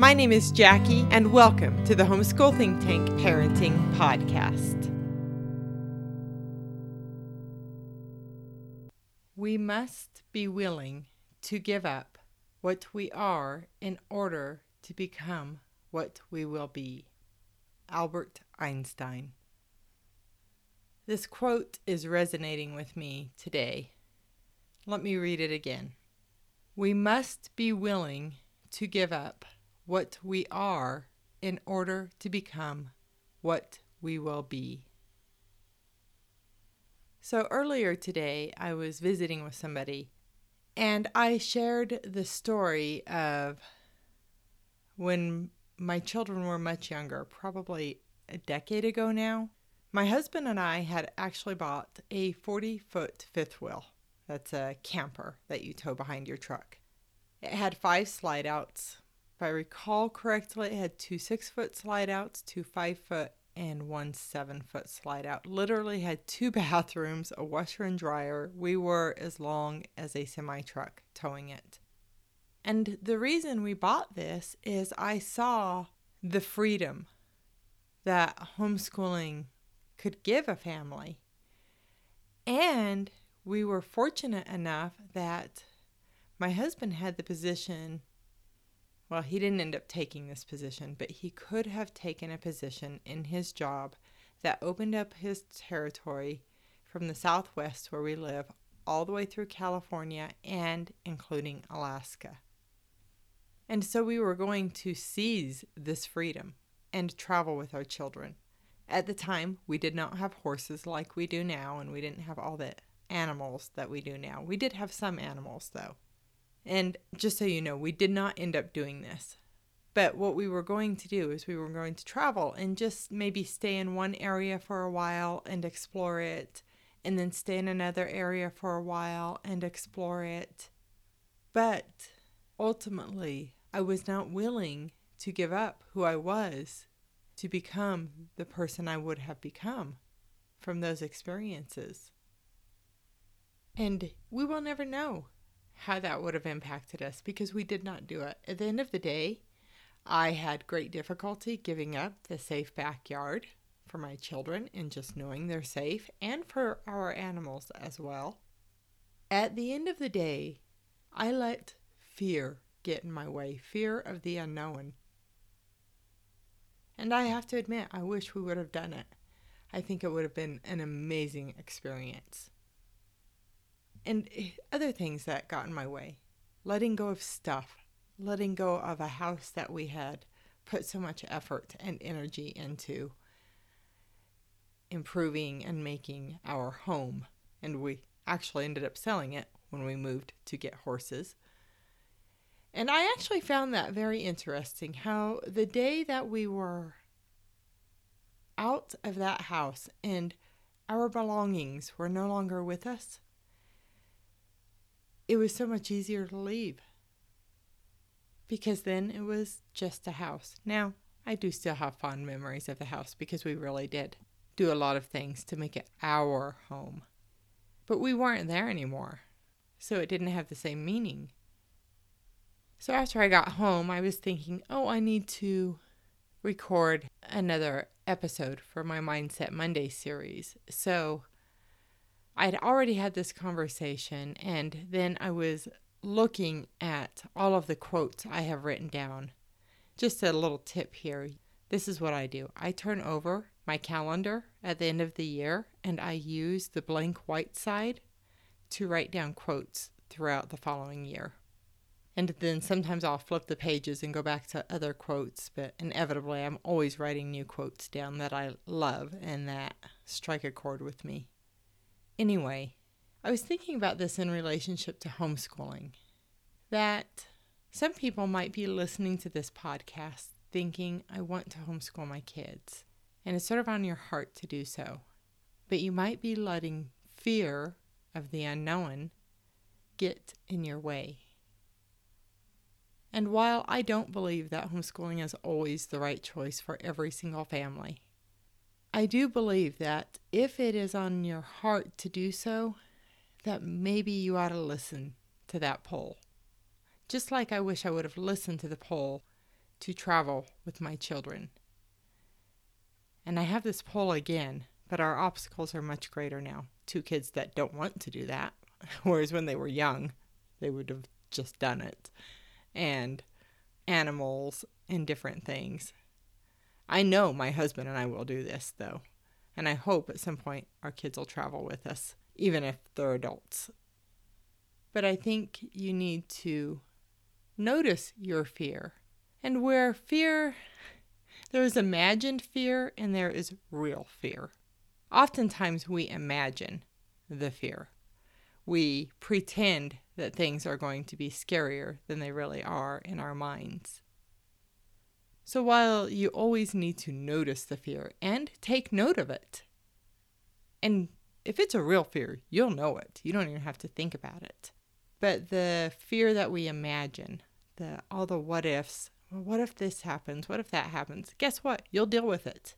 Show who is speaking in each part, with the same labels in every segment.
Speaker 1: My name is Jackie, and welcome to the Homeschool Think Tank Parenting Podcast. We must be willing to give up what we are in order to become what we will be. Albert Einstein. This quote is resonating with me today. Let me read it again. We must be willing to give up what we are in order to become what we will be. So earlier today, I was visiting with somebody and I shared the story of when my children were much younger, probably a decade ago now. My husband and I had actually bought a 40 foot fifth wheel. That's a camper that you tow behind your truck. It had five slide outs, if I recall correctly, it had two six foot slide outs, two five foot, and one seven foot slide out. Literally had two bathrooms, a washer and dryer. We were as long as a semi truck towing it. And the reason we bought this is I saw the freedom that homeschooling could give a family. And we were fortunate enough that my husband had the position well, he didn't end up taking this position, but he could have taken a position in his job that opened up his territory from the southwest where we live all the way through California and including Alaska. And so we were going to seize this freedom and travel with our children. At the time, we did not have horses like we do now, and we didn't have all the animals that we do now. We did have some animals, though. And just so you know, we did not end up doing this. But what we were going to do is we were going to travel and just maybe stay in one area for a while and explore it, and then stay in another area for a while and explore it. But ultimately, I was not willing to give up who I was to become the person I would have become from those experiences. And we will never know how that would have impacted us because we did not do it. At the end of the day, I had great difficulty giving up the safe backyard for my children and just knowing they're safe and for our animals as well. At the end of the day, I let fear get in my way fear of the unknown. And I have to admit, I wish we would have done it. I think it would have been an amazing experience and eh, other things that got in my way. Letting go of stuff, letting go of a house that we had put so much effort and energy into improving and making our home. And we actually ended up selling it when we moved to get horses. And I actually found that very interesting how the day that we were out of that house and our belongings were no longer with us, it was so much easier to leave because then it was just a house. Now, I do still have fond memories of the house because we really did do a lot of things to make it our home. But we weren't there anymore, so it didn't have the same meaning. So after I got home, I was thinking, oh, I need to record another episode for my Mindset Monday series. So I'd already had this conversation, and then I was looking at all of the quotes I have written down. Just a little tip here. This is what I do I turn over my calendar at the end of the year, and I use the blank white side to write down quotes throughout the following year. And then sometimes I'll flip the pages and go back to other quotes, but inevitably I'm always writing new quotes down that I love and that strike a chord with me. Anyway, I was thinking about this in relationship to homeschooling. That some people might be listening to this podcast thinking, I want to homeschool my kids. And it's sort of on your heart to do so. But you might be letting fear of the unknown get in your way. And while I don't believe that homeschooling is always the right choice for every single family, I do believe that if it is on your heart to do so, that maybe you ought to listen to that poll. Just like I wish I would have listened to the poll to travel with my children. And I have this poll again, but our obstacles are much greater now. Two kids that don't want to do that, whereas when they were young, they would have just done it. And animals and different things. I know my husband and I will do this, though. And I hope at some point our kids will travel with us, even if they're adults. But I think you need to notice your fear. And where fear, there is imagined fear and there is real fear. Oftentimes we imagine the fear. We pretend that things are going to be scarier than they really are in our minds. So while you always need to notice the fear and take note of it, and if it's a real fear, you'll know it. You don't even have to think about it. But the fear that we imagine, the all the what ifs, well, what if this happens? What if that happens? Guess what? You'll deal with it.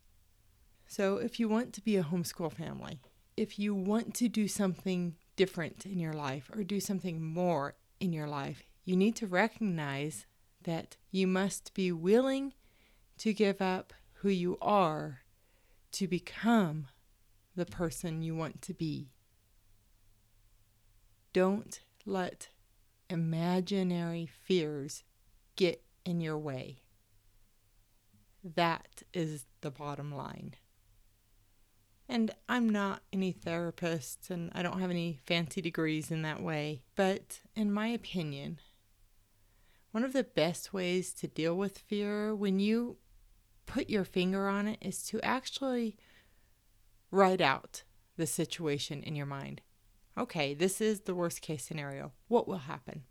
Speaker 1: So if you want to be a homeschool family, if you want to do something different in your life or do something more in your life, you need to recognize that you must be willing to give up who you are to become the person you want to be. Don't let imaginary fears get in your way. That is the bottom line. And I'm not any therapist and I don't have any fancy degrees in that way, but in my opinion, one of the best ways to deal with fear when you put your finger on it is to actually write out the situation in your mind. Okay, this is the worst case scenario. What will happen?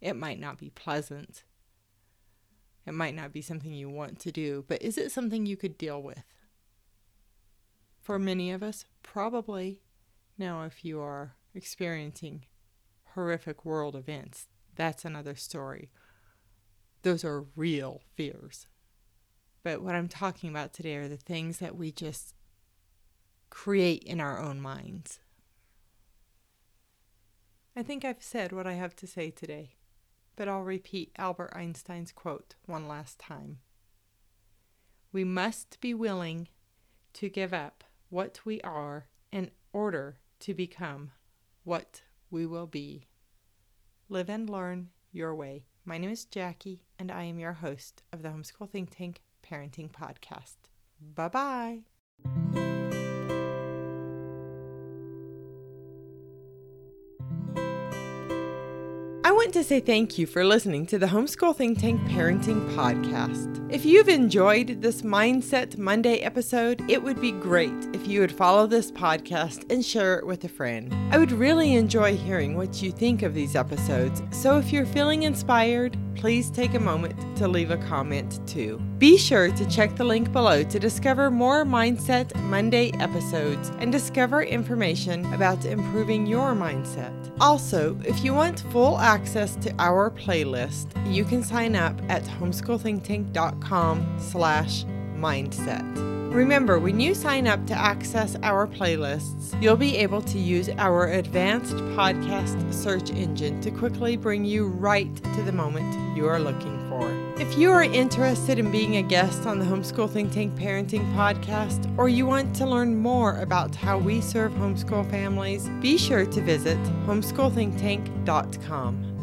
Speaker 1: It might not be pleasant. It might not be something you want to do, but is it something you could deal with? For many of us, probably. Now, if you are experiencing horrific world events, that's another story. Those are real fears. But what I'm talking about today are the things that we just create in our own minds. I think I've said what I have to say today, but I'll repeat Albert Einstein's quote one last time. We must be willing to give up what we are in order to become what we will be. Live and learn your way. My name is Jackie, and I am your host of the Homeschool Think Tank Parenting Podcast. Bye bye. I want to say thank you for listening to the Homeschool Think Tank Parenting Podcast. If you've enjoyed this Mindset Monday episode, it would be great if you would follow this podcast and share it with a friend. I would really enjoy hearing what you think of these episodes, so if you're feeling inspired, please take a moment to leave a comment too. Be sure to check the link below to discover more Mindset Monday episodes and discover information about improving your mindset. Also, if you want full access to our playlist, you can sign up at homeschoolthinktank.com slash mindset. Remember, when you sign up to access our playlists, you'll be able to use our advanced podcast search engine to quickly bring you right to the moment you are looking for. If you are interested in being a guest on the Homeschool Think Tank Parenting Podcast, or you want to learn more about how we serve homeschool families, be sure to visit homeschoolthinktank.com.